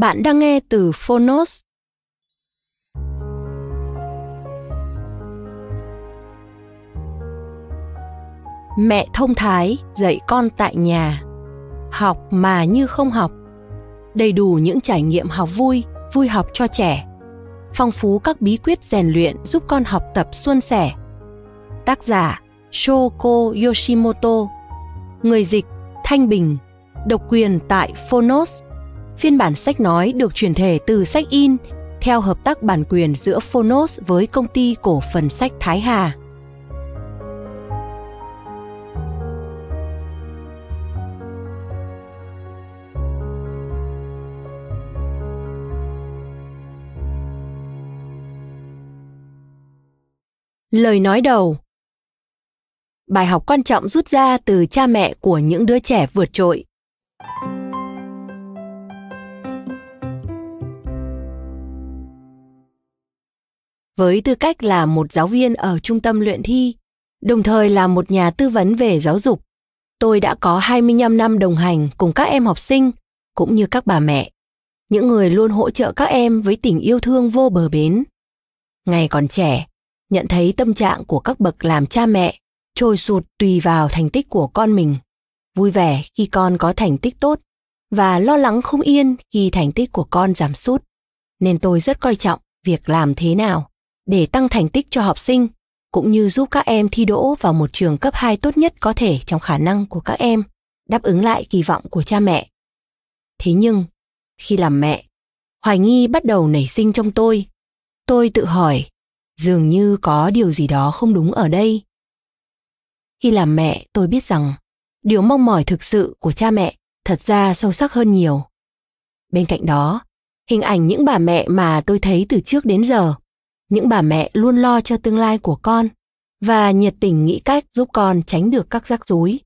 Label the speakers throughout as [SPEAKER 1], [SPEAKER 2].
[SPEAKER 1] Bạn đang nghe từ Phonos. Mẹ thông thái dạy con tại nhà. Học mà như không học. Đầy đủ những trải nghiệm học vui, vui học cho trẻ. Phong phú các bí quyết rèn luyện giúp con học tập suôn sẻ. Tác giả Shoko Yoshimoto Người dịch Thanh Bình Độc quyền tại Phonos Phiên bản sách nói được chuyển thể từ sách in, theo hợp tác bản quyền giữa Phonos với công ty cổ phần sách Thái Hà. Lời nói đầu Bài học quan trọng rút ra từ cha mẹ của những đứa trẻ vượt trội với tư cách là một giáo viên ở trung tâm luyện thi, đồng thời là một nhà tư vấn về giáo dục. Tôi đã có 25 năm đồng hành cùng các em học sinh cũng như các bà mẹ, những người luôn hỗ trợ các em với tình yêu thương vô bờ bến. Ngày còn trẻ, nhận thấy tâm trạng của các bậc làm cha mẹ trôi sụt tùy vào thành tích của con mình, vui vẻ khi con có thành tích tốt và lo lắng không yên khi thành tích của con giảm sút. Nên tôi rất coi trọng việc làm thế nào để tăng thành tích cho học sinh cũng như giúp các em thi đỗ vào một trường cấp 2 tốt nhất có thể trong khả năng của các em, đáp ứng lại kỳ vọng của cha mẹ. Thế nhưng, khi làm mẹ, hoài nghi bắt đầu nảy sinh trong tôi. Tôi tự hỏi, dường như có điều gì đó không đúng ở đây. Khi làm mẹ, tôi biết rằng điều mong mỏi thực sự của cha mẹ thật ra sâu sắc hơn nhiều. Bên cạnh đó, hình ảnh những bà mẹ mà tôi thấy từ trước đến giờ những bà mẹ luôn lo cho tương lai của con và nhiệt tình nghĩ cách giúp con tránh được các rắc rối.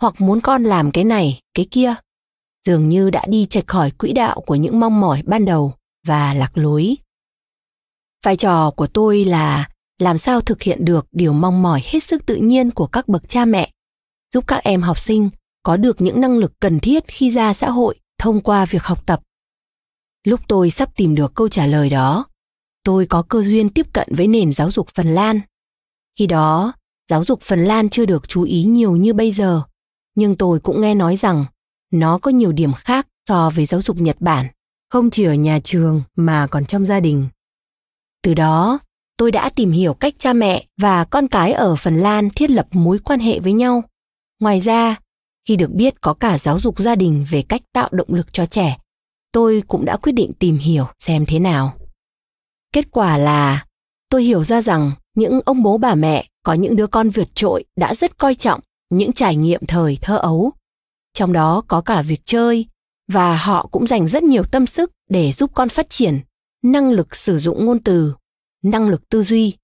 [SPEAKER 1] Hoặc muốn con làm cái này, cái kia. Dường như đã đi chệch khỏi quỹ đạo của những mong mỏi ban đầu và lạc lối. Vai trò của tôi là làm sao thực hiện được điều mong mỏi hết sức tự nhiên của các bậc cha mẹ, giúp các em học sinh có được những năng lực cần thiết khi ra xã hội thông qua việc học tập. Lúc tôi sắp tìm được câu trả lời đó tôi có cơ duyên tiếp cận với nền giáo dục Phần Lan. Khi đó, giáo dục Phần Lan chưa được chú ý nhiều như bây giờ, nhưng tôi cũng nghe nói rằng nó có nhiều điểm khác so với giáo dục Nhật Bản, không chỉ ở nhà trường mà còn trong gia đình. Từ đó, tôi đã tìm hiểu cách cha mẹ và con cái ở Phần Lan thiết lập mối quan hệ với nhau. Ngoài ra, khi được biết có cả giáo dục gia đình về cách tạo động lực cho trẻ, tôi cũng đã quyết định tìm hiểu xem thế nào. Kết quả là tôi hiểu ra rằng những ông bố bà mẹ có những đứa con vượt trội đã rất coi trọng những trải nghiệm thời thơ ấu. Trong đó có cả việc chơi và họ cũng dành rất nhiều tâm sức để giúp con phát triển năng lực sử dụng ngôn từ, năng lực tư duy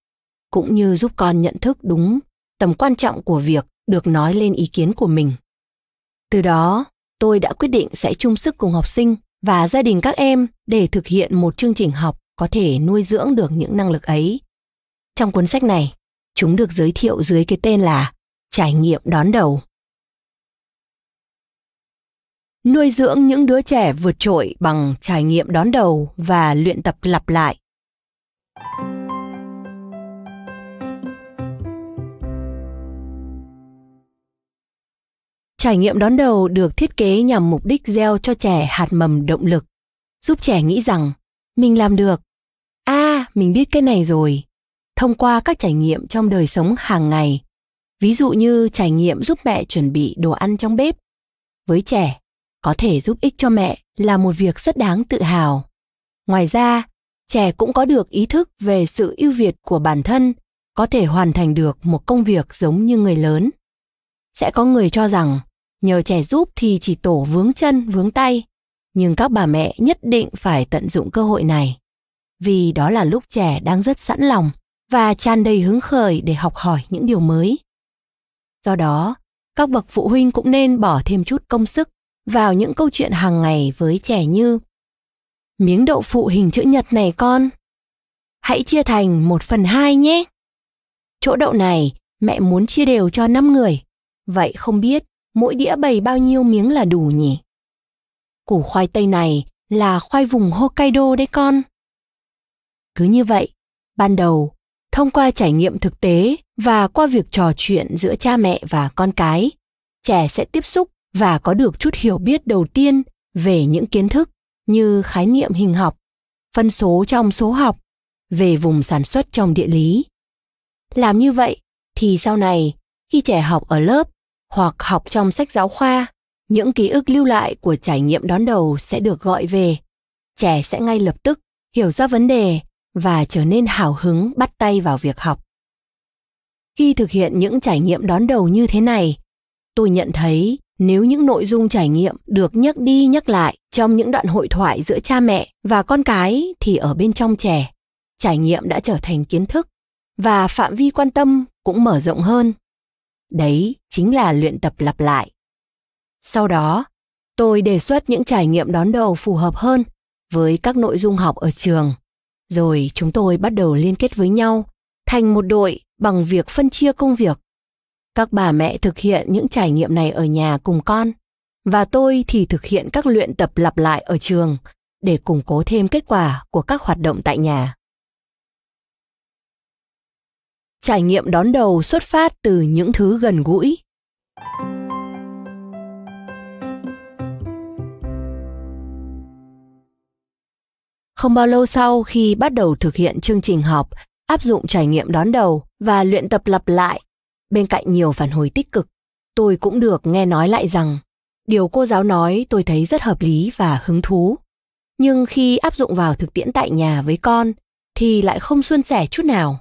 [SPEAKER 1] cũng như giúp con nhận thức đúng tầm quan trọng của việc được nói lên ý kiến của mình. Từ đó, tôi đã quyết định sẽ chung sức cùng học sinh và gia đình các em để thực hiện một chương trình học có thể nuôi dưỡng được những năng lực ấy. Trong cuốn sách này, chúng được giới thiệu dưới cái tên là Trải nghiệm đón đầu. Nuôi dưỡng những đứa trẻ vượt trội bằng trải nghiệm đón đầu và luyện tập lặp lại. Trải nghiệm đón đầu được thiết kế nhằm mục đích gieo cho trẻ hạt mầm động lực, giúp trẻ nghĩ rằng mình làm được. A, à, mình biết cái này rồi. Thông qua các trải nghiệm trong đời sống hàng ngày, ví dụ như trải nghiệm giúp mẹ chuẩn bị đồ ăn trong bếp. Với trẻ, có thể giúp ích cho mẹ là một việc rất đáng tự hào. Ngoài ra, trẻ cũng có được ý thức về sự ưu việt của bản thân, có thể hoàn thành được một công việc giống như người lớn. Sẽ có người cho rằng nhờ trẻ giúp thì chỉ tổ vướng chân vướng tay, nhưng các bà mẹ nhất định phải tận dụng cơ hội này, vì đó là lúc trẻ đang rất sẵn lòng và tràn đầy hứng khởi để học hỏi những điều mới. Do đó, các bậc phụ huynh cũng nên bỏ thêm chút công sức vào những câu chuyện hàng ngày với trẻ như Miếng đậu phụ hình chữ nhật này con. Hãy chia thành một phần hai nhé. Chỗ đậu này mẹ muốn chia đều cho 5 người. Vậy không biết mỗi đĩa bày bao nhiêu miếng là đủ nhỉ? Củ khoai tây này là khoai vùng Hokkaido đấy con. Cứ như vậy, ban đầu, thông qua trải nghiệm thực tế và qua việc trò chuyện giữa cha mẹ và con cái, trẻ sẽ tiếp xúc và có được chút hiểu biết đầu tiên về những kiến thức như khái niệm hình học, phân số trong số học, về vùng sản xuất trong địa lý. Làm như vậy thì sau này khi trẻ học ở lớp hoặc học trong sách giáo khoa, những ký ức lưu lại của trải nghiệm đón đầu sẽ được gọi về. Trẻ sẽ ngay lập tức hiểu ra vấn đề và trở nên hào hứng bắt tay vào việc học. Khi thực hiện những trải nghiệm đón đầu như thế này, tôi nhận thấy nếu những nội dung trải nghiệm được nhắc đi nhắc lại trong những đoạn hội thoại giữa cha mẹ và con cái thì ở bên trong trẻ trải nghiệm đã trở thành kiến thức và phạm vi quan tâm cũng mở rộng hơn đấy chính là luyện tập lặp lại sau đó, tôi đề xuất những trải nghiệm đón đầu phù hợp hơn với các nội dung học ở trường. Rồi chúng tôi bắt đầu liên kết với nhau, thành một đội bằng việc phân chia công việc. Các bà mẹ thực hiện những trải nghiệm này ở nhà cùng con, và tôi thì thực hiện các luyện tập lặp lại ở trường để củng cố thêm kết quả của các hoạt động tại nhà. Trải nghiệm đón đầu xuất phát từ những thứ gần gũi. Không bao lâu sau, khi bắt đầu thực hiện chương trình học áp dụng trải nghiệm đón đầu và luyện tập lặp lại, bên cạnh nhiều phản hồi tích cực, tôi cũng được nghe nói lại rằng, điều cô giáo nói tôi thấy rất hợp lý và hứng thú. Nhưng khi áp dụng vào thực tiễn tại nhà với con, thì lại không suôn sẻ chút nào.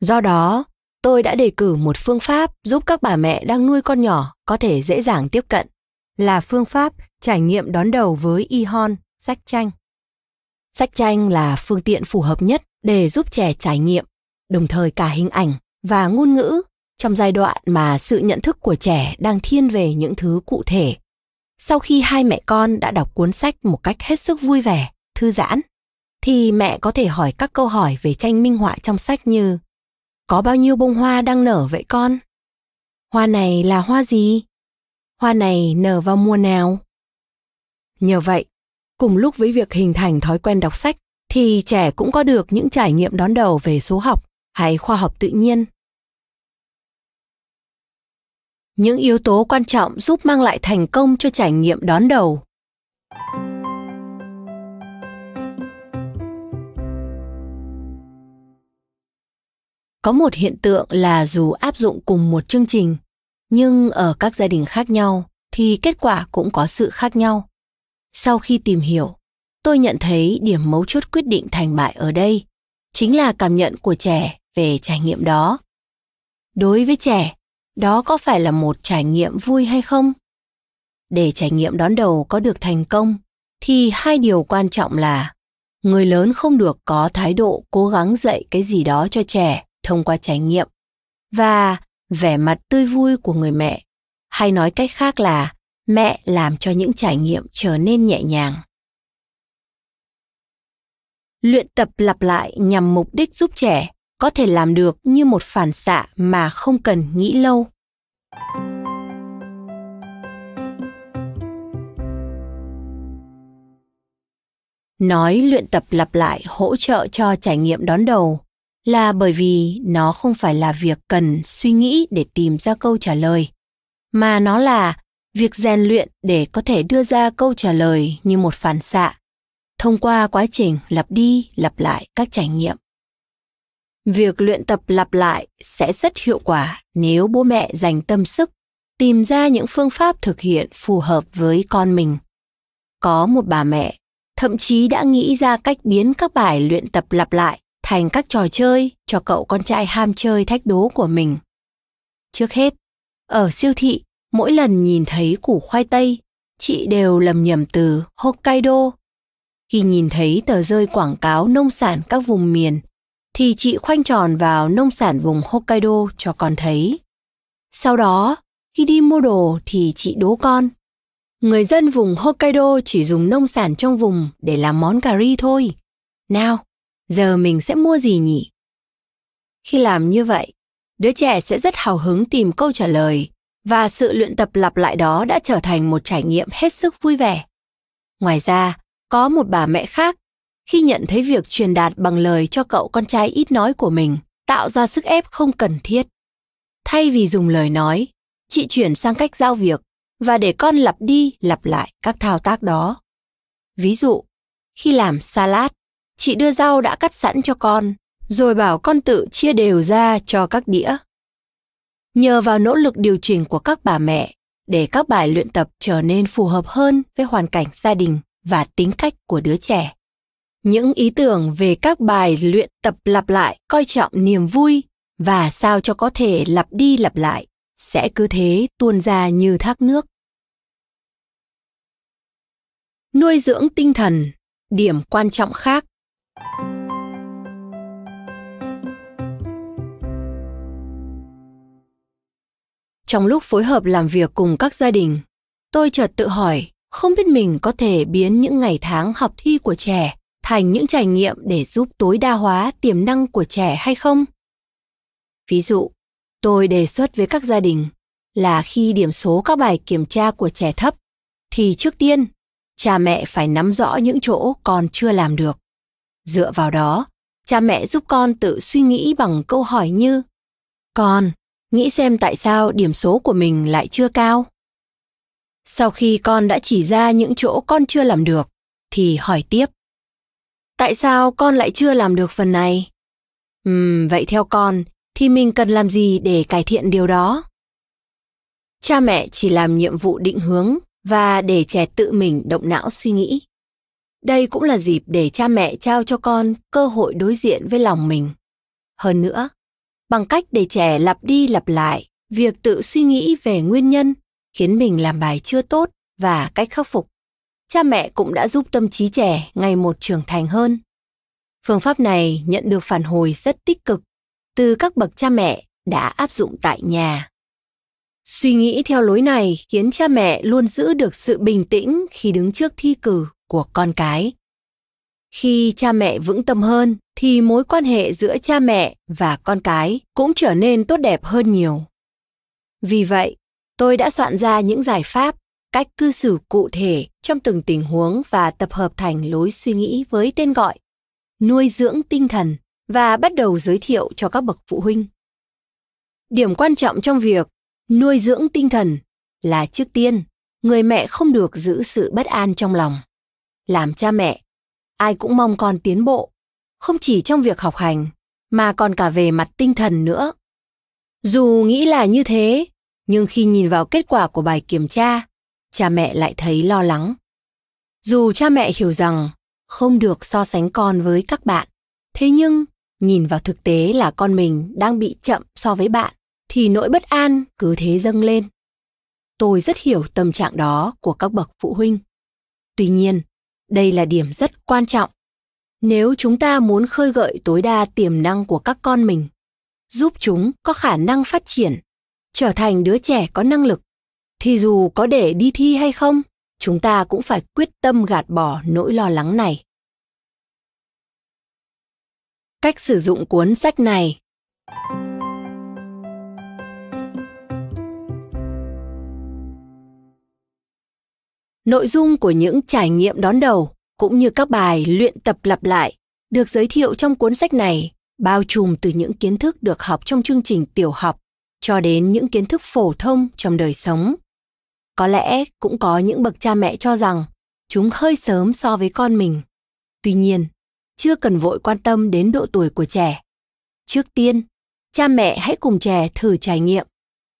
[SPEAKER 1] Do đó, tôi đã đề cử một phương pháp giúp các bà mẹ đang nuôi con nhỏ có thể dễ dàng tiếp cận, là phương pháp trải nghiệm đón đầu với e-hon sách tranh sách tranh là phương tiện phù hợp nhất để giúp trẻ trải nghiệm, đồng thời cả hình ảnh và ngôn ngữ trong giai đoạn mà sự nhận thức của trẻ đang thiên về những thứ cụ thể. Sau khi hai mẹ con đã đọc cuốn sách một cách hết sức vui vẻ, thư giãn, thì mẹ có thể hỏi các câu hỏi về tranh minh họa trong sách như, có bao nhiêu bông hoa đang nở vậy con? Hoa này là hoa gì? Hoa này nở vào mùa nào? Nhờ vậy cùng lúc với việc hình thành thói quen đọc sách, thì trẻ cũng có được những trải nghiệm đón đầu về số học hay khoa học tự nhiên. Những yếu tố quan trọng giúp mang lại thành công cho trải nghiệm đón đầu. Có một hiện tượng là dù áp dụng cùng một chương trình, nhưng ở các gia đình khác nhau, thì kết quả cũng có sự khác nhau sau khi tìm hiểu, tôi nhận thấy điểm mấu chốt quyết định thành bại ở đây chính là cảm nhận của trẻ về trải nghiệm đó. Đối với trẻ, đó có phải là một trải nghiệm vui hay không? Để trải nghiệm đón đầu có được thành công, thì hai điều quan trọng là người lớn không được có thái độ cố gắng dạy cái gì đó cho trẻ thông qua trải nghiệm và vẻ mặt tươi vui của người mẹ. Hay nói cách khác là mẹ làm cho những trải nghiệm trở nên nhẹ nhàng. Luyện tập lặp lại nhằm mục đích giúp trẻ có thể làm được như một phản xạ mà không cần nghĩ lâu. Nói luyện tập lặp lại hỗ trợ cho trải nghiệm đón đầu là bởi vì nó không phải là việc cần suy nghĩ để tìm ra câu trả lời, mà nó là việc rèn luyện để có thể đưa ra câu trả lời như một phản xạ, thông qua quá trình lặp đi lặp lại các trải nghiệm. Việc luyện tập lặp lại sẽ rất hiệu quả nếu bố mẹ dành tâm sức tìm ra những phương pháp thực hiện phù hợp với con mình. Có một bà mẹ, thậm chí đã nghĩ ra cách biến các bài luyện tập lặp lại thành các trò chơi cho cậu con trai ham chơi thách đố của mình. Trước hết, ở siêu thị mỗi lần nhìn thấy củ khoai tây, chị đều lầm nhầm từ hokkaido. Khi nhìn thấy tờ rơi quảng cáo nông sản các vùng miền, thì chị khoanh tròn vào nông sản vùng hokkaido cho con thấy. Sau đó, khi đi mua đồ thì chị đố con, người dân vùng hokkaido chỉ dùng nông sản trong vùng để làm món cà ri thôi. Nào, giờ mình sẽ mua gì nhỉ? Khi làm như vậy, đứa trẻ sẽ rất hào hứng tìm câu trả lời và sự luyện tập lặp lại đó đã trở thành một trải nghiệm hết sức vui vẻ. Ngoài ra, có một bà mẹ khác, khi nhận thấy việc truyền đạt bằng lời cho cậu con trai ít nói của mình, tạo ra sức ép không cần thiết. Thay vì dùng lời nói, chị chuyển sang cách giao việc và để con lặp đi lặp lại các thao tác đó. Ví dụ, khi làm salad, chị đưa rau đã cắt sẵn cho con, rồi bảo con tự chia đều ra cho các đĩa nhờ vào nỗ lực điều chỉnh của các bà mẹ để các bài luyện tập trở nên phù hợp hơn với hoàn cảnh gia đình và tính cách của đứa trẻ. Những ý tưởng về các bài luyện tập lặp lại coi trọng niềm vui và sao cho có thể lặp đi lặp lại sẽ cứ thế tuôn ra như thác nước. Nuôi dưỡng tinh thần, điểm quan trọng khác. Trong lúc phối hợp làm việc cùng các gia đình. Tôi chợt tự hỏi, không biết mình có thể biến những ngày tháng học thi của trẻ thành những trải nghiệm để giúp tối đa hóa tiềm năng của trẻ hay không? Ví dụ, tôi đề xuất với các gia đình là khi điểm số các bài kiểm tra của trẻ thấp, thì trước tiên, cha mẹ phải nắm rõ những chỗ con chưa làm được. Dựa vào đó, cha mẹ giúp con tự suy nghĩ bằng câu hỏi như, con nghĩ xem tại sao điểm số của mình lại chưa cao. Sau khi con đã chỉ ra những chỗ con chưa làm được, thì hỏi tiếp. Tại sao con lại chưa làm được phần này? Ừm, vậy theo con, thì mình cần làm gì để cải thiện điều đó? Cha mẹ chỉ làm nhiệm vụ định hướng và để trẻ tự mình động não suy nghĩ. Đây cũng là dịp để cha mẹ trao cho con cơ hội đối diện với lòng mình. Hơn nữa bằng cách để trẻ lặp đi lặp lại việc tự suy nghĩ về nguyên nhân khiến mình làm bài chưa tốt và cách khắc phục. Cha mẹ cũng đã giúp tâm trí trẻ ngày một trưởng thành hơn. Phương pháp này nhận được phản hồi rất tích cực từ các bậc cha mẹ đã áp dụng tại nhà. Suy nghĩ theo lối này khiến cha mẹ luôn giữ được sự bình tĩnh khi đứng trước thi cử của con cái khi cha mẹ vững tâm hơn, thì mối quan hệ giữa cha mẹ và con cái cũng trở nên tốt đẹp hơn nhiều. Vì vậy, tôi đã soạn ra những giải pháp, cách cư xử cụ thể trong từng tình huống và tập hợp thành lối suy nghĩ với tên gọi, nuôi dưỡng tinh thần và bắt đầu giới thiệu cho các bậc phụ huynh. Điểm quan trọng trong việc nuôi dưỡng tinh thần là trước tiên, người mẹ không được giữ sự bất an trong lòng, làm cha mẹ ai cũng mong con tiến bộ, không chỉ trong việc học hành, mà còn cả về mặt tinh thần nữa. Dù nghĩ là như thế, nhưng khi nhìn vào kết quả của bài kiểm tra, cha mẹ lại thấy lo lắng. Dù cha mẹ hiểu rằng không được so sánh con với các bạn, thế nhưng nhìn vào thực tế là con mình đang bị chậm so với bạn, thì nỗi bất an cứ thế dâng lên. Tôi rất hiểu tâm trạng đó của các bậc phụ huynh. Tuy nhiên đây là điểm rất quan trọng. Nếu chúng ta muốn khơi gợi tối đa tiềm năng của các con mình, giúp chúng có khả năng phát triển, trở thành đứa trẻ có năng lực, thì dù có để đi thi hay không, chúng ta cũng phải quyết tâm gạt bỏ nỗi lo lắng này. Cách sử dụng cuốn sách này. Nội dung của những trải nghiệm đón đầu cũng như các bài luyện tập lặp lại được giới thiệu trong cuốn sách này bao trùm từ những kiến thức được học trong chương trình tiểu học cho đến những kiến thức phổ thông trong đời sống Có lẽ cũng có những bậc cha mẹ cho rằng chúng hơi sớm so với con mình. Tuy nhiên, chưa cần vội quan tâm đến độ tuổi của trẻ. Trước tiên, cha mẹ hãy cùng trẻ thử trải nghiệm.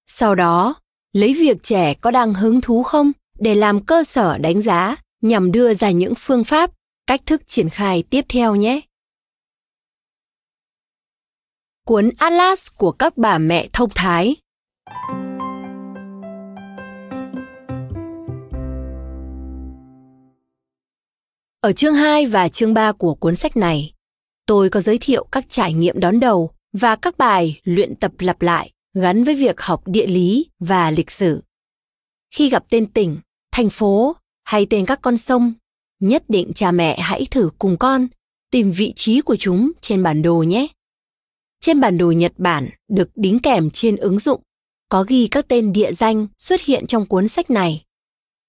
[SPEAKER 1] Sau đó, lấy việc trẻ có đang hứng thú không để làm cơ sở đánh giá nhằm đưa ra những phương pháp, cách thức triển khai tiếp theo nhé. Cuốn Atlas của các bà mẹ thông thái Ở chương 2 và chương 3 của cuốn sách này, tôi có giới thiệu các trải nghiệm đón đầu và các bài luyện tập lặp lại gắn với việc học địa lý và lịch sử. Khi gặp tên tỉnh, thành phố hay tên các con sông, nhất định cha mẹ hãy thử cùng con tìm vị trí của chúng trên bản đồ nhé. Trên bản đồ Nhật Bản được đính kèm trên ứng dụng có ghi các tên địa danh xuất hiện trong cuốn sách này.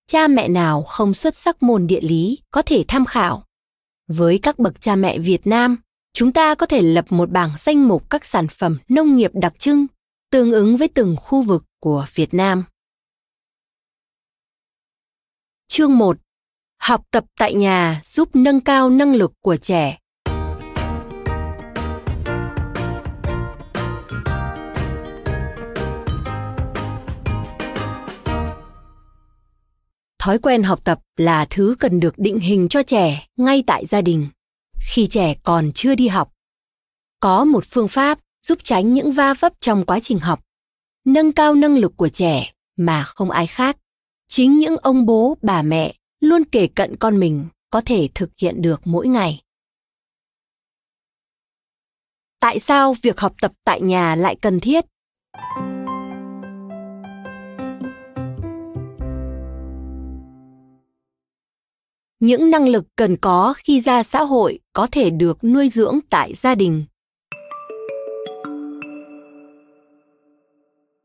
[SPEAKER 1] Cha mẹ nào không xuất sắc môn địa lý có thể tham khảo. Với các bậc cha mẹ Việt Nam, chúng ta có thể lập một bảng danh mục các sản phẩm nông nghiệp đặc trưng tương ứng với từng khu vực của Việt Nam. Chương 1. Học tập tại nhà giúp nâng cao năng lực của trẻ. Thói quen học tập là thứ cần được định hình cho trẻ ngay tại gia đình, khi trẻ còn chưa đi học. Có một phương pháp giúp tránh những va vấp trong quá trình học, nâng cao năng lực của trẻ mà không ai khác chính những ông bố, bà mẹ luôn kể cận con mình có thể thực hiện được mỗi ngày. Tại sao việc học tập tại nhà lại cần thiết? Những năng lực cần có khi ra xã hội có thể được nuôi dưỡng tại gia đình.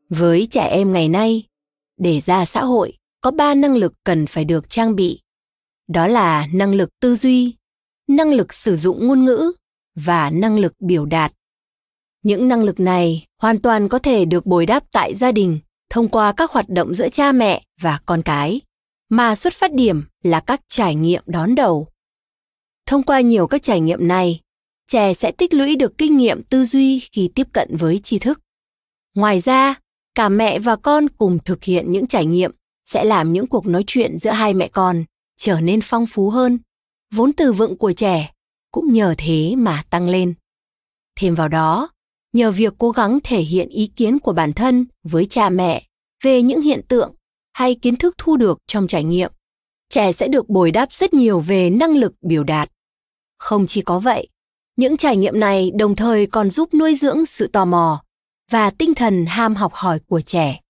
[SPEAKER 1] Với trẻ em ngày nay, để ra xã hội có ba năng lực cần phải được trang bị. Đó là năng lực tư duy, năng lực sử dụng ngôn ngữ và năng lực biểu đạt. Những năng lực này hoàn toàn có thể được bồi đắp tại gia đình thông qua các hoạt động giữa cha mẹ và con cái, mà xuất phát điểm là các trải nghiệm đón đầu. Thông qua nhiều các trải nghiệm này, trẻ sẽ tích lũy được kinh nghiệm tư duy khi tiếp cận với tri thức. Ngoài ra, cả mẹ và con cùng thực hiện những trải nghiệm sẽ làm những cuộc nói chuyện giữa hai mẹ con trở nên phong phú hơn, vốn từ vựng của trẻ cũng nhờ thế mà tăng lên. Thêm vào đó, nhờ việc cố gắng thể hiện ý kiến của bản thân với cha mẹ về những hiện tượng hay kiến thức thu được trong trải nghiệm, trẻ sẽ được bồi đắp rất nhiều về năng lực biểu đạt. Không chỉ có vậy, những trải nghiệm này đồng thời còn giúp nuôi dưỡng sự tò mò và tinh thần ham học hỏi của trẻ.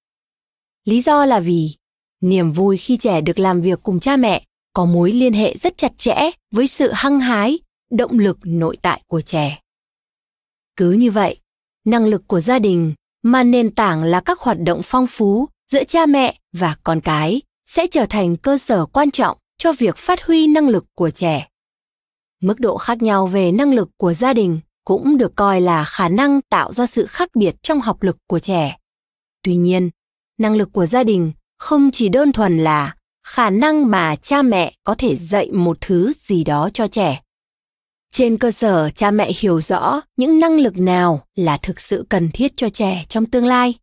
[SPEAKER 1] Lý do là vì niềm vui khi trẻ được làm việc cùng cha mẹ có mối liên hệ rất chặt chẽ với sự hăng hái, động lực nội tại của trẻ. Cứ như vậy, năng lực của gia đình mà nền tảng là các hoạt động phong phú giữa cha mẹ và con cái sẽ trở thành cơ sở quan trọng cho việc phát huy năng lực của trẻ. Mức độ khác nhau về năng lực của gia đình cũng được coi là khả năng tạo ra sự khác biệt trong học lực của trẻ. Tuy nhiên, năng lực của gia đình không chỉ đơn thuần là khả năng mà cha mẹ có thể dạy một thứ gì đó cho trẻ. Trên cơ sở cha mẹ hiểu rõ những năng lực nào là thực sự cần thiết cho trẻ trong tương lai,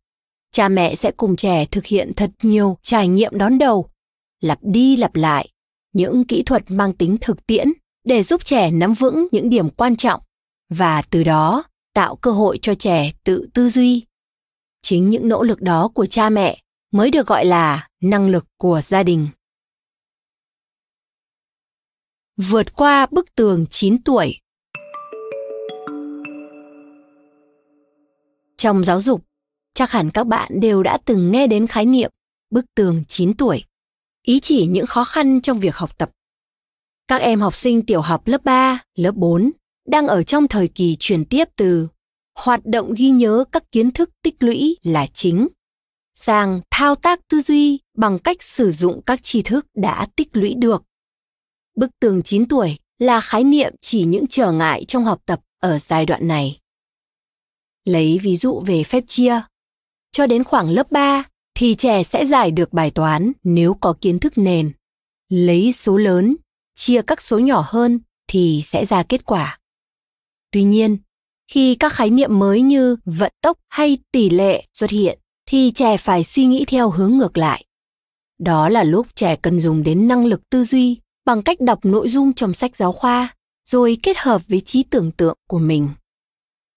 [SPEAKER 1] cha mẹ sẽ cùng trẻ thực hiện thật nhiều trải nghiệm đón đầu, lặp đi lặp lại những kỹ thuật mang tính thực tiễn để giúp trẻ nắm vững những điểm quan trọng và từ đó tạo cơ hội cho trẻ tự tư duy. Chính những nỗ lực đó của cha mẹ mới được gọi là năng lực của gia đình. Vượt qua bức tường 9 tuổi Trong giáo dục, chắc hẳn các bạn đều đã từng nghe đến khái niệm bức tường 9 tuổi, ý chỉ những khó khăn trong việc học tập. Các em học sinh tiểu học lớp 3, lớp 4 đang ở trong thời kỳ chuyển tiếp từ hoạt động ghi nhớ các kiến thức tích lũy là chính sang thao tác tư duy bằng cách sử dụng các tri thức đã tích lũy được. Bức tường 9 tuổi là khái niệm chỉ những trở ngại trong học tập ở giai đoạn này. Lấy ví dụ về phép chia, cho đến khoảng lớp 3 thì trẻ sẽ giải được bài toán nếu có kiến thức nền. Lấy số lớn, chia các số nhỏ hơn thì sẽ ra kết quả. Tuy nhiên, khi các khái niệm mới như vận tốc hay tỷ lệ xuất hiện thì trẻ phải suy nghĩ theo hướng ngược lại. Đó là lúc trẻ cần dùng đến năng lực tư duy bằng cách đọc nội dung trong sách giáo khoa rồi kết hợp với trí tưởng tượng của mình.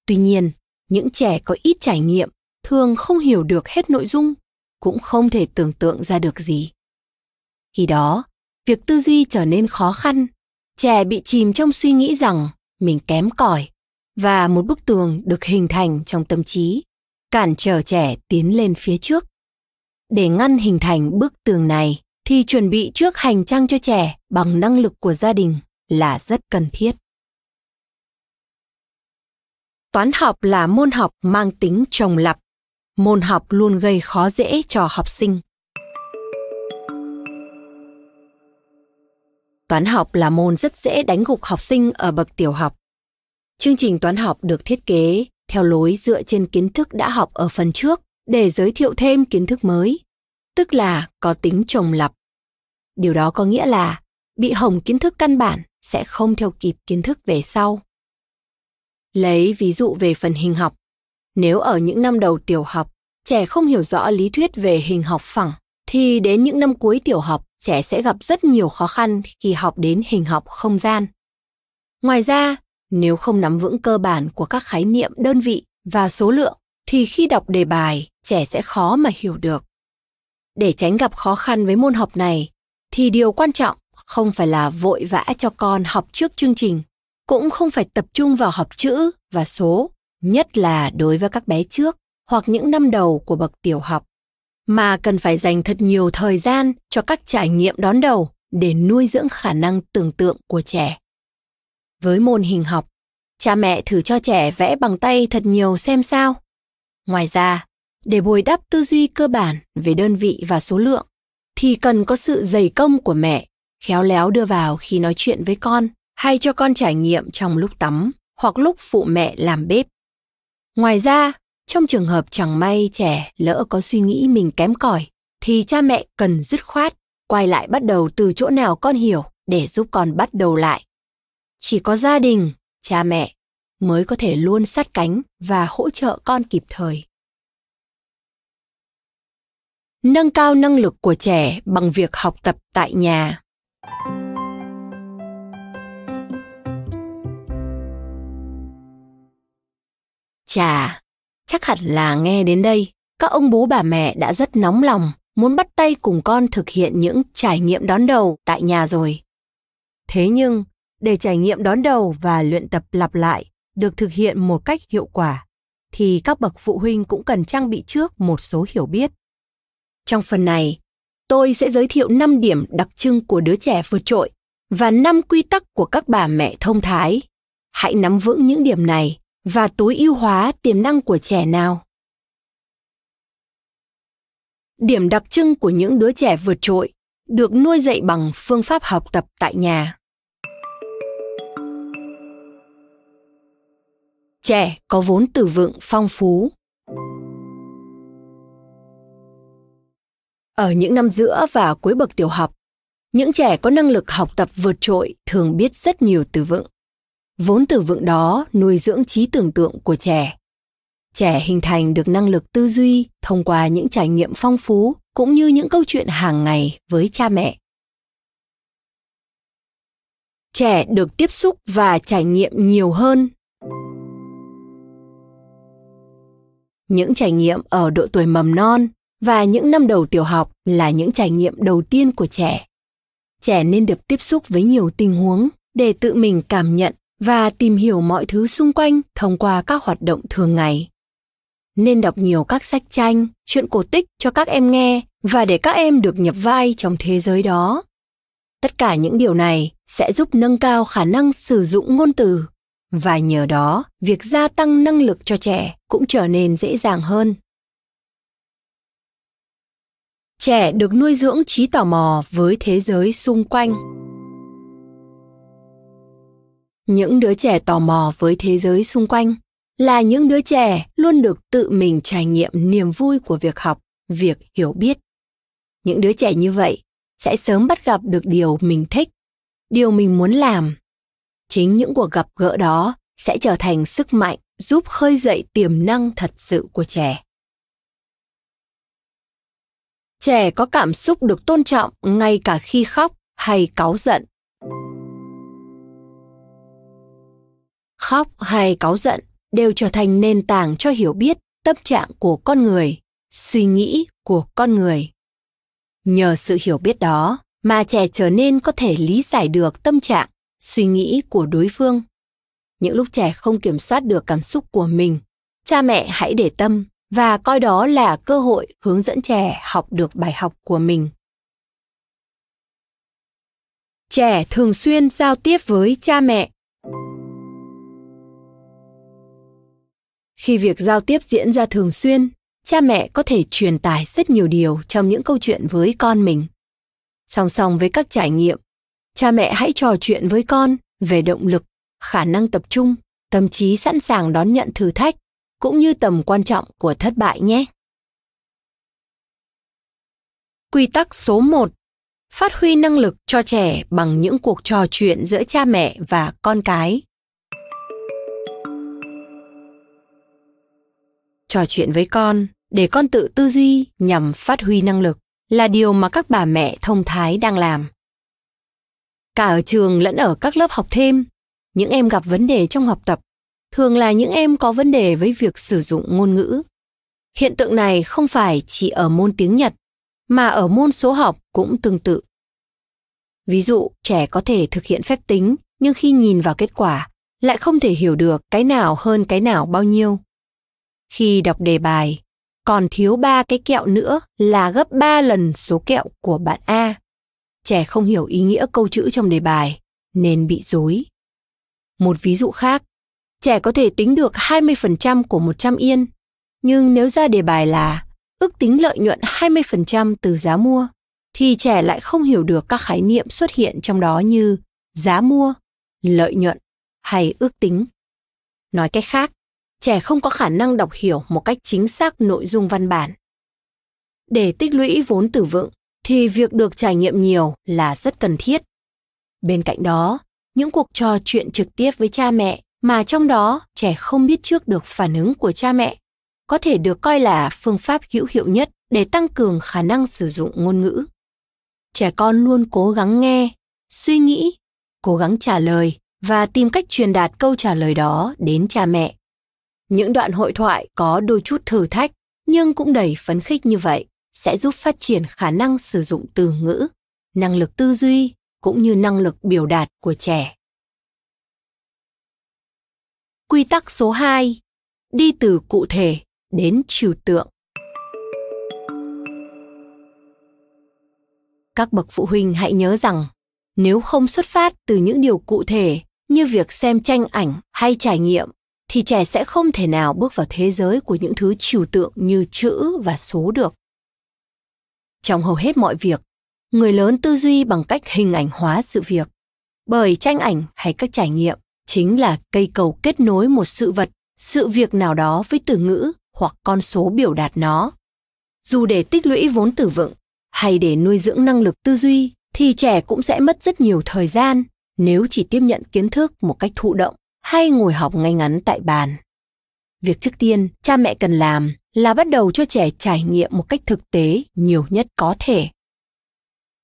[SPEAKER 1] Tuy nhiên, những trẻ có ít trải nghiệm thường không hiểu được hết nội dung, cũng không thể tưởng tượng ra được gì. Khi đó, việc tư duy trở nên khó khăn, trẻ bị chìm trong suy nghĩ rằng mình kém cỏi và một bức tường được hình thành trong tâm trí, cản trở trẻ tiến lên phía trước. Để ngăn hình thành bức tường này, thì chuẩn bị trước hành trang cho trẻ bằng năng lực của gia đình là rất cần thiết. Toán học là môn học mang tính trồng lặp. Môn học luôn gây khó dễ cho học sinh. Toán học là môn rất dễ đánh gục học sinh ở bậc tiểu học. Chương trình toán học được thiết kế theo lối dựa trên kiến thức đã học ở phần trước để giới thiệu thêm kiến thức mới, tức là có tính trồng lặp. Điều đó có nghĩa là bị hỏng kiến thức căn bản sẽ không theo kịp kiến thức về sau. Lấy ví dụ về phần hình học, nếu ở những năm đầu tiểu học, trẻ không hiểu rõ lý thuyết về hình học phẳng, thì đến những năm cuối tiểu học, trẻ sẽ gặp rất nhiều khó khăn khi học đến hình học không gian. Ngoài ra, nếu không nắm vững cơ bản của các khái niệm đơn vị và số lượng, thì khi đọc đề bài, trẻ sẽ khó mà hiểu được. Để tránh gặp khó khăn với môn học này, thì điều quan trọng không phải là vội vã cho con học trước chương trình cũng không phải tập trung vào học chữ và số nhất là đối với các bé trước hoặc những năm đầu của bậc tiểu học mà cần phải dành thật nhiều thời gian cho các trải nghiệm đón đầu để nuôi dưỡng khả năng tưởng tượng của trẻ với môn hình học cha mẹ thử cho trẻ vẽ bằng tay thật nhiều xem sao ngoài ra để bồi đắp tư duy cơ bản về đơn vị và số lượng thì cần có sự dày công của mẹ khéo léo đưa vào khi nói chuyện với con hay cho con trải nghiệm trong lúc tắm hoặc lúc phụ mẹ làm bếp. Ngoài ra, trong trường hợp chẳng may trẻ lỡ có suy nghĩ mình kém cỏi thì cha mẹ cần dứt khoát quay lại bắt đầu từ chỗ nào con hiểu để giúp con bắt đầu lại. Chỉ có gia đình, cha mẹ mới có thể luôn sát cánh và hỗ trợ con kịp thời. Nâng cao năng lực của trẻ bằng việc học tập tại nhà. Chà, chắc hẳn là nghe đến đây, các ông bố bà mẹ đã rất nóng lòng muốn bắt tay cùng con thực hiện những trải nghiệm đón đầu tại nhà rồi. Thế nhưng, để trải nghiệm đón đầu và luyện tập lặp lại được thực hiện một cách hiệu quả, thì các bậc phụ huynh cũng cần trang bị trước một số hiểu biết. Trong phần này, tôi sẽ giới thiệu 5 điểm đặc trưng của đứa trẻ vượt trội và 5 quy tắc của các bà mẹ thông thái. Hãy nắm vững những điểm này và tối ưu hóa tiềm năng của trẻ nào. Điểm đặc trưng của những đứa trẻ vượt trội được nuôi dạy bằng phương pháp học tập tại nhà. Trẻ có vốn từ vựng phong phú. Ở những năm giữa và cuối bậc tiểu học, những trẻ có năng lực học tập vượt trội thường biết rất nhiều từ vựng. Vốn từ vựng đó nuôi dưỡng trí tưởng tượng của trẻ. Trẻ hình thành được năng lực tư duy thông qua những trải nghiệm phong phú cũng như những câu chuyện hàng ngày với cha mẹ. Trẻ được tiếp xúc và trải nghiệm nhiều hơn. Những trải nghiệm ở độ tuổi mầm non và những năm đầu tiểu học là những trải nghiệm đầu tiên của trẻ. Trẻ nên được tiếp xúc với nhiều tình huống để tự mình cảm nhận và tìm hiểu mọi thứ xung quanh thông qua các hoạt động thường ngày. Nên đọc nhiều các sách tranh, chuyện cổ tích cho các em nghe và để các em được nhập vai trong thế giới đó. Tất cả những điều này sẽ giúp nâng cao khả năng sử dụng ngôn từ và nhờ đó, việc gia tăng năng lực cho trẻ cũng trở nên dễ dàng hơn. Trẻ được nuôi dưỡng trí tò mò với thế giới xung quanh. Những đứa trẻ tò mò với thế giới xung quanh là những đứa trẻ luôn được tự mình trải nghiệm niềm vui của việc học việc hiểu biết. Những đứa trẻ như vậy sẽ sớm bắt gặp được điều mình thích điều mình muốn làm chính những cuộc gặp gỡ đó sẽ trở thành sức mạnh giúp khơi dậy tiềm năng thật sự của trẻ. Trẻ có cảm xúc được tôn trọng ngay cả khi khóc hay cáu giận. Khóc hay cáu giận đều trở thành nền tảng cho hiểu biết tâm trạng của con người, suy nghĩ của con người. Nhờ sự hiểu biết đó mà trẻ trở nên có thể lý giải được tâm trạng suy nghĩ của đối phương. Những lúc trẻ không kiểm soát được cảm xúc của mình, cha mẹ hãy để tâm và coi đó là cơ hội hướng dẫn trẻ học được bài học của mình. Trẻ thường xuyên giao tiếp với cha mẹ. Khi việc giao tiếp diễn ra thường xuyên, cha mẹ có thể truyền tải rất nhiều điều trong những câu chuyện với con mình. Song song với các trải nghiệm cha mẹ hãy trò chuyện với con về động lực, khả năng tập trung, tâm trí sẵn sàng đón nhận thử thách, cũng như tầm quan trọng của thất bại nhé. Quy tắc số 1 phát huy năng lực cho trẻ bằng những cuộc trò chuyện giữa cha mẹ và con cái. Trò chuyện với con, để con tự tư duy nhằm phát huy năng lực, là điều mà các bà mẹ thông thái đang làm cả ở trường lẫn ở các lớp học thêm những em gặp vấn đề trong học tập thường là những em có vấn đề với việc sử dụng ngôn ngữ. Hiện tượng này không phải chỉ ở môn tiếng nhật mà ở môn số học cũng tương tự. Ví dụ trẻ có thể thực hiện phép tính nhưng khi nhìn vào kết quả lại không thể hiểu được cái nào hơn cái nào bao nhiêu. Khi đọc đề bài, còn thiếu ba cái kẹo nữa là gấp 3 lần số kẹo của bạn A. Trẻ không hiểu ý nghĩa câu chữ trong đề bài nên bị dối. Một ví dụ khác, trẻ có thể tính được 20% của 100 yên, nhưng nếu ra đề bài là ước tính lợi nhuận 20% từ giá mua, thì trẻ lại không hiểu được các khái niệm xuất hiện trong đó như giá mua, lợi nhuận hay ước tính. Nói cách khác, trẻ không có khả năng đọc hiểu một cách chính xác nội dung văn bản. Để tích lũy vốn từ vựng thì việc được trải nghiệm nhiều là rất cần thiết. Bên cạnh đó, những cuộc trò chuyện trực tiếp với cha mẹ mà trong đó trẻ không biết trước được phản ứng của cha mẹ có thể được coi là phương pháp hữu hiệu nhất để tăng cường khả năng sử dụng ngôn ngữ. Trẻ con luôn cố gắng nghe, suy nghĩ, cố gắng trả lời và tìm cách truyền đạt câu trả lời đó đến cha mẹ. Những đoạn hội thoại có đôi chút thử thách nhưng cũng đầy phấn khích như vậy sẽ giúp phát triển khả năng sử dụng từ ngữ, năng lực tư duy cũng như năng lực biểu đạt của trẻ. Quy tắc số 2: Đi từ cụ thể đến trừu tượng. Các bậc phụ huynh hãy nhớ rằng, nếu không xuất phát từ những điều cụ thể như việc xem tranh ảnh hay trải nghiệm thì trẻ sẽ không thể nào bước vào thế giới của những thứ trừu tượng như chữ và số được. Trong hầu hết mọi việc, người lớn tư duy bằng cách hình ảnh hóa sự việc, bởi tranh ảnh hay các trải nghiệm chính là cây cầu kết nối một sự vật, sự việc nào đó với từ ngữ hoặc con số biểu đạt nó. Dù để tích lũy vốn từ vựng hay để nuôi dưỡng năng lực tư duy thì trẻ cũng sẽ mất rất nhiều thời gian nếu chỉ tiếp nhận kiến thức một cách thụ động hay ngồi học ngay ngắn tại bàn. Việc trước tiên cha mẹ cần làm là bắt đầu cho trẻ trải nghiệm một cách thực tế nhiều nhất có thể.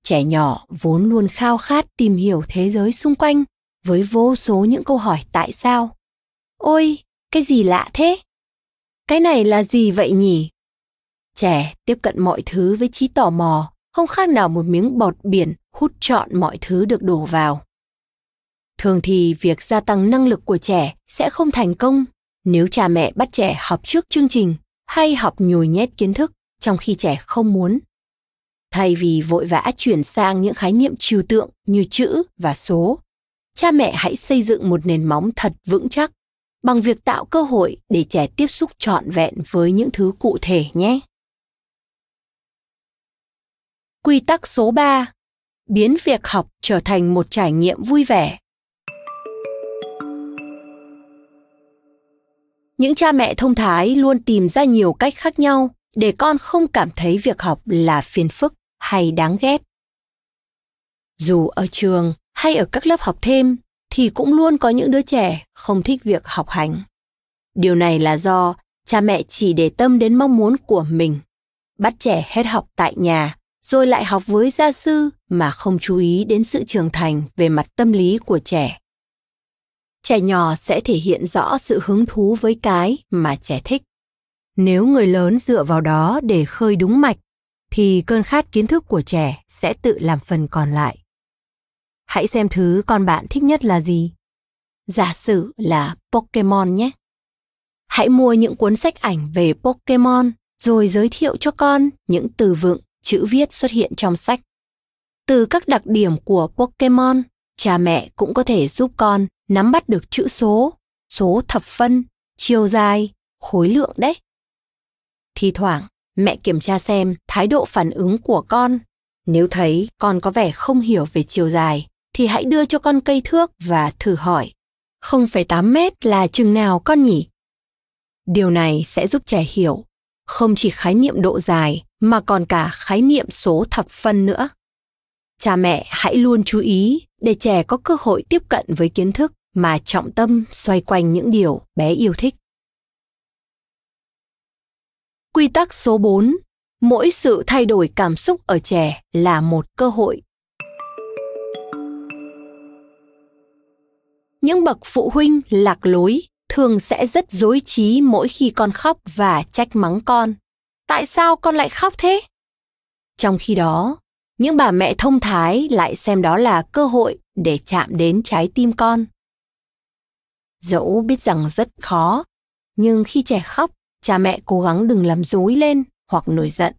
[SPEAKER 1] Trẻ nhỏ vốn luôn khao khát tìm hiểu thế giới xung quanh với vô số những câu hỏi tại sao. Ôi, cái gì lạ thế? Cái này là gì vậy nhỉ? Trẻ tiếp cận mọi thứ với trí tò mò, không khác nào một miếng bọt biển hút trọn mọi thứ được đổ vào thường thì việc gia tăng năng lực của trẻ sẽ không thành công nếu cha mẹ bắt trẻ học trước chương trình hay học nhồi nhét kiến thức, trong khi trẻ không muốn thay vì vội vã chuyển sang những khái niệm trừu tượng như chữ và số, cha mẹ hãy xây dựng một nền móng thật vững chắc, bằng việc tạo cơ hội để trẻ tiếp xúc trọn vẹn với những thứ cụ thể nhé. Quy tắc số 3. Biến việc học trở thành một trải nghiệm vui vẻ. Những cha mẹ thông thái luôn tìm ra nhiều cách khác nhau để con không cảm thấy việc học là phiền phức hay đáng ghét. Dù ở trường hay ở các lớp học thêm thì cũng luôn có những đứa trẻ không thích việc học hành. Điều này là do cha mẹ chỉ để tâm đến mong muốn của mình, bắt trẻ hết học tại nhà rồi lại học với gia sư mà không chú ý đến sự trưởng thành về mặt tâm lý của trẻ trẻ nhỏ sẽ thể hiện rõ sự hứng thú với cái mà trẻ thích. Nếu người lớn dựa vào đó để khơi đúng mạch thì cơn khát kiến thức của trẻ sẽ tự làm phần còn lại. Hãy xem thứ con bạn thích nhất là gì. Giả sử là pokemon nhé. Hãy mua những cuốn sách ảnh về pokemon rồi giới thiệu cho con những từ vựng chữ viết xuất hiện trong sách. Từ các đặc điểm của Pokemon, cha mẹ cũng có thể giúp con nắm bắt được chữ số, số thập phân, chiều dài, khối lượng đấy. Thì thoảng, mẹ kiểm tra xem thái độ phản ứng của con. Nếu thấy con có vẻ không hiểu về chiều dài, thì hãy đưa cho con cây thước và thử hỏi. 0,8 mét là chừng nào con nhỉ? Điều này sẽ giúp trẻ hiểu không chỉ khái niệm độ dài mà còn cả khái niệm số thập phân nữa cha mẹ hãy luôn chú ý để trẻ có cơ hội tiếp cận với kiến thức mà trọng tâm xoay quanh những điều bé yêu thích. Quy tắc số 4. Mỗi sự thay đổi cảm xúc ở trẻ là một cơ hội. Những bậc phụ huynh lạc lối thường sẽ rất dối trí mỗi khi con khóc và trách mắng con. Tại sao con lại khóc thế? Trong khi đó, những bà mẹ thông thái lại xem đó là cơ hội để chạm đến trái tim con. Dẫu biết rằng rất khó, nhưng khi trẻ khóc, cha mẹ cố gắng đừng làm dối lên hoặc nổi giận.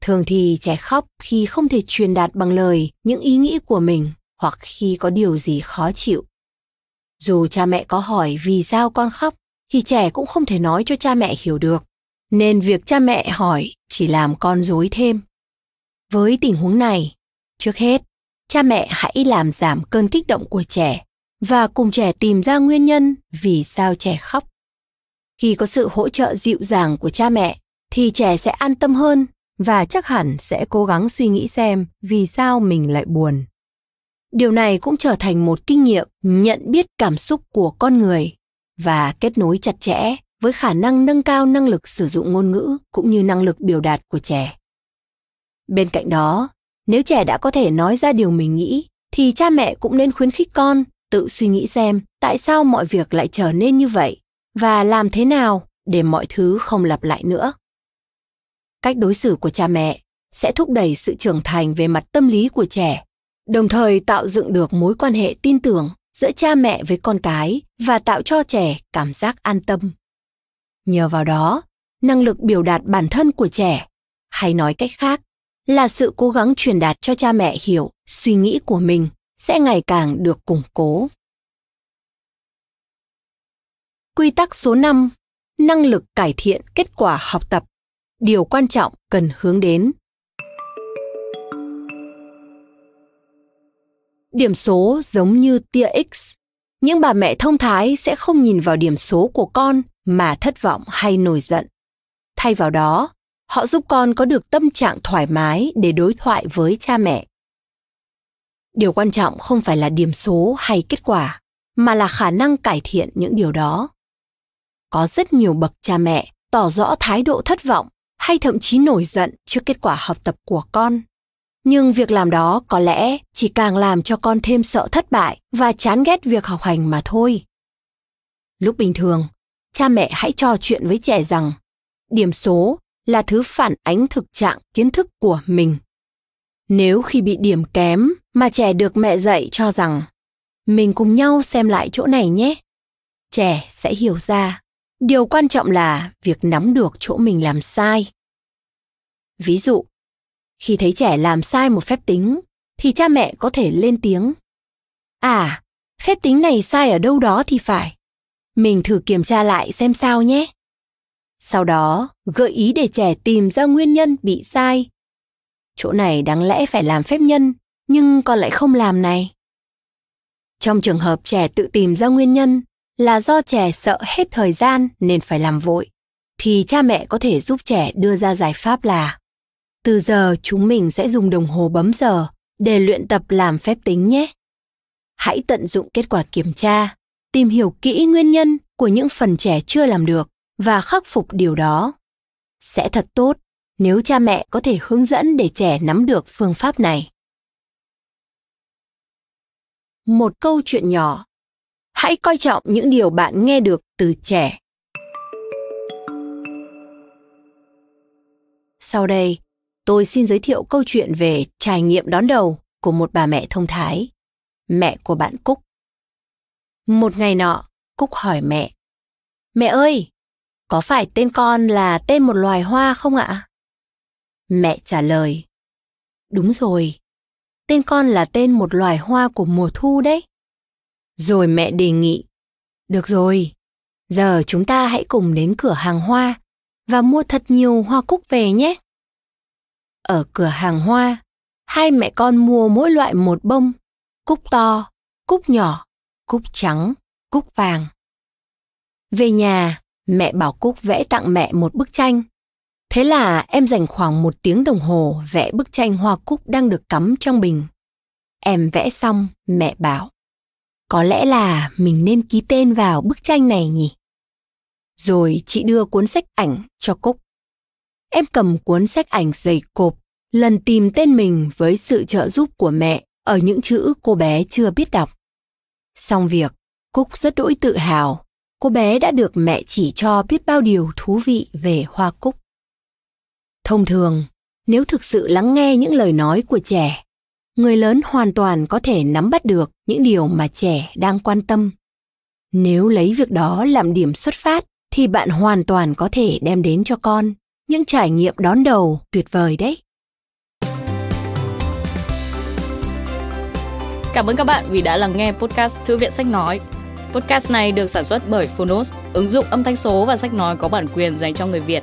[SPEAKER 1] Thường thì trẻ khóc khi không thể truyền đạt bằng lời những ý nghĩ của mình hoặc khi có điều gì khó chịu. Dù cha mẹ có hỏi vì sao con khóc, thì trẻ cũng không thể nói cho cha mẹ hiểu được. Nên việc cha mẹ hỏi chỉ làm con dối thêm. Với tình huống này, trước hết, cha mẹ hãy làm giảm cơn kích động của trẻ và cùng trẻ tìm ra nguyên nhân vì sao trẻ khóc. Khi có sự hỗ trợ dịu dàng của cha mẹ, thì trẻ sẽ an tâm hơn và chắc hẳn sẽ cố gắng suy nghĩ xem vì sao mình lại buồn điều này cũng trở thành một kinh nghiệm nhận biết cảm xúc của con người và kết nối chặt chẽ với khả năng nâng cao năng lực sử dụng ngôn ngữ cũng như năng lực biểu đạt của trẻ bên cạnh đó, nếu trẻ đã có thể nói ra điều mình nghĩ, thì cha mẹ cũng nên khuyến khích con tự suy nghĩ xem tại sao mọi việc lại trở nên như vậy và làm thế nào để mọi thứ không lặp lại nữa. Cách đối xử của cha mẹ sẽ thúc đẩy sự trưởng thành về mặt tâm lý của trẻ, đồng thời tạo dựng được mối quan hệ tin tưởng giữa cha mẹ với con cái và tạo cho trẻ cảm giác an tâm. Nhờ vào đó, năng lực biểu đạt bản thân của trẻ, hay nói cách khác, là sự cố gắng truyền đạt cho cha mẹ hiểu suy nghĩ của mình sẽ ngày càng được củng cố. Quy tắc số 5. Năng lực cải thiện kết quả học tập. Điều quan trọng cần hướng đến Điểm số giống như tia X. Những bà mẹ thông thái sẽ không nhìn vào điểm số của con mà thất vọng hay nổi giận. Thay vào đó, họ giúp con có được tâm trạng thoải mái để đối thoại với cha mẹ. Điều quan trọng không phải là điểm số hay kết quả, mà là khả năng cải thiện những điều đó. Có rất nhiều bậc cha mẹ tỏ rõ thái độ thất vọng hay thậm chí nổi giận trước kết quả học tập của con. Nhưng việc làm đó có lẽ chỉ càng làm cho con thêm sợ thất bại và chán ghét việc học hành mà thôi. Lúc bình thường cha mẹ hãy trò chuyện với trẻ rằng điểm số là thứ phản ánh thực trạng kiến thức của mình nếu khi bị điểm kém mà trẻ được mẹ dạy cho rằng mình cùng nhau xem lại chỗ này nhé, trẻ sẽ hiểu ra. Điều quan trọng là việc nắm được chỗ mình làm sai. Ví dụ, khi thấy trẻ làm sai một phép tính thì cha mẹ có thể lên tiếng à phép tính này sai ở đâu đó thì phải, mình thử kiểm tra lại xem sao nhé. Sau đó, gợi ý để trẻ tìm ra nguyên nhân bị sai chỗ này đáng lẽ phải làm phép nhân nhưng con lại không làm này trong trường hợp trẻ tự tìm ra nguyên nhân là do trẻ sợ hết thời gian nên phải làm vội thì cha mẹ có thể giúp trẻ đưa ra giải pháp là từ giờ chúng mình sẽ dùng đồng hồ bấm giờ để luyện tập làm phép tính nhé. Hãy tận dụng kết quả kiểm tra, tìm hiểu kỹ nguyên nhân của những phần trẻ chưa làm được và khắc phục điều đó. Sẽ thật tốt nếu cha mẹ có thể hướng dẫn để trẻ nắm được phương pháp này. Một câu chuyện nhỏ. Hãy coi trọng những điều bạn nghe được từ trẻ. Sau đây, tôi xin giới thiệu câu chuyện về trải nghiệm đón đầu của một bà mẹ thông thái, mẹ của bạn Cúc. Một ngày nọ, Cúc hỏi mẹ. Mẹ ơi, có phải tên con là tên một loài hoa không ạ? Mẹ trả lời. Đúng rồi, tên con là tên một loài hoa của mùa thu đấy. Rồi mẹ đề nghị. Được rồi, giờ chúng ta hãy cùng đến cửa hàng hoa và mua thật nhiều hoa cúc về nhé. Ở cửa hàng hoa, hai mẹ con mua mỗi loại một bông, cúc to, cúc nhỏ, cúc trắng, cúc vàng. Về nhà, mẹ bảo Cúc vẽ tặng mẹ một bức tranh. Thế là em dành khoảng một tiếng đồng hồ vẽ bức tranh hoa cúc đang được cắm trong bình. Em vẽ xong, mẹ bảo, có lẽ là mình nên ký tên vào bức tranh này nhỉ? Rồi chị đưa cuốn sách ảnh cho Cúc. Em cầm cuốn sách ảnh dày cộp, lần tìm tên mình với sự trợ giúp của mẹ ở những chữ cô bé chưa biết đọc. Xong việc, Cúc rất đỗi tự hào cô bé đã được mẹ chỉ cho biết bao điều thú vị về hoa cúc. Thông thường, nếu thực sự lắng nghe những lời nói của trẻ, người lớn hoàn toàn có thể nắm bắt được những điều mà trẻ đang quan tâm. Nếu lấy việc đó làm điểm xuất phát thì bạn hoàn toàn có thể đem đến cho con những trải nghiệm đón đầu tuyệt vời đấy.
[SPEAKER 2] Cảm ơn các bạn vì đã lắng nghe podcast Thư viện Sách Nói. Podcast này được sản xuất bởi Phonos, ứng dụng âm thanh số và sách nói có bản quyền dành cho người Việt.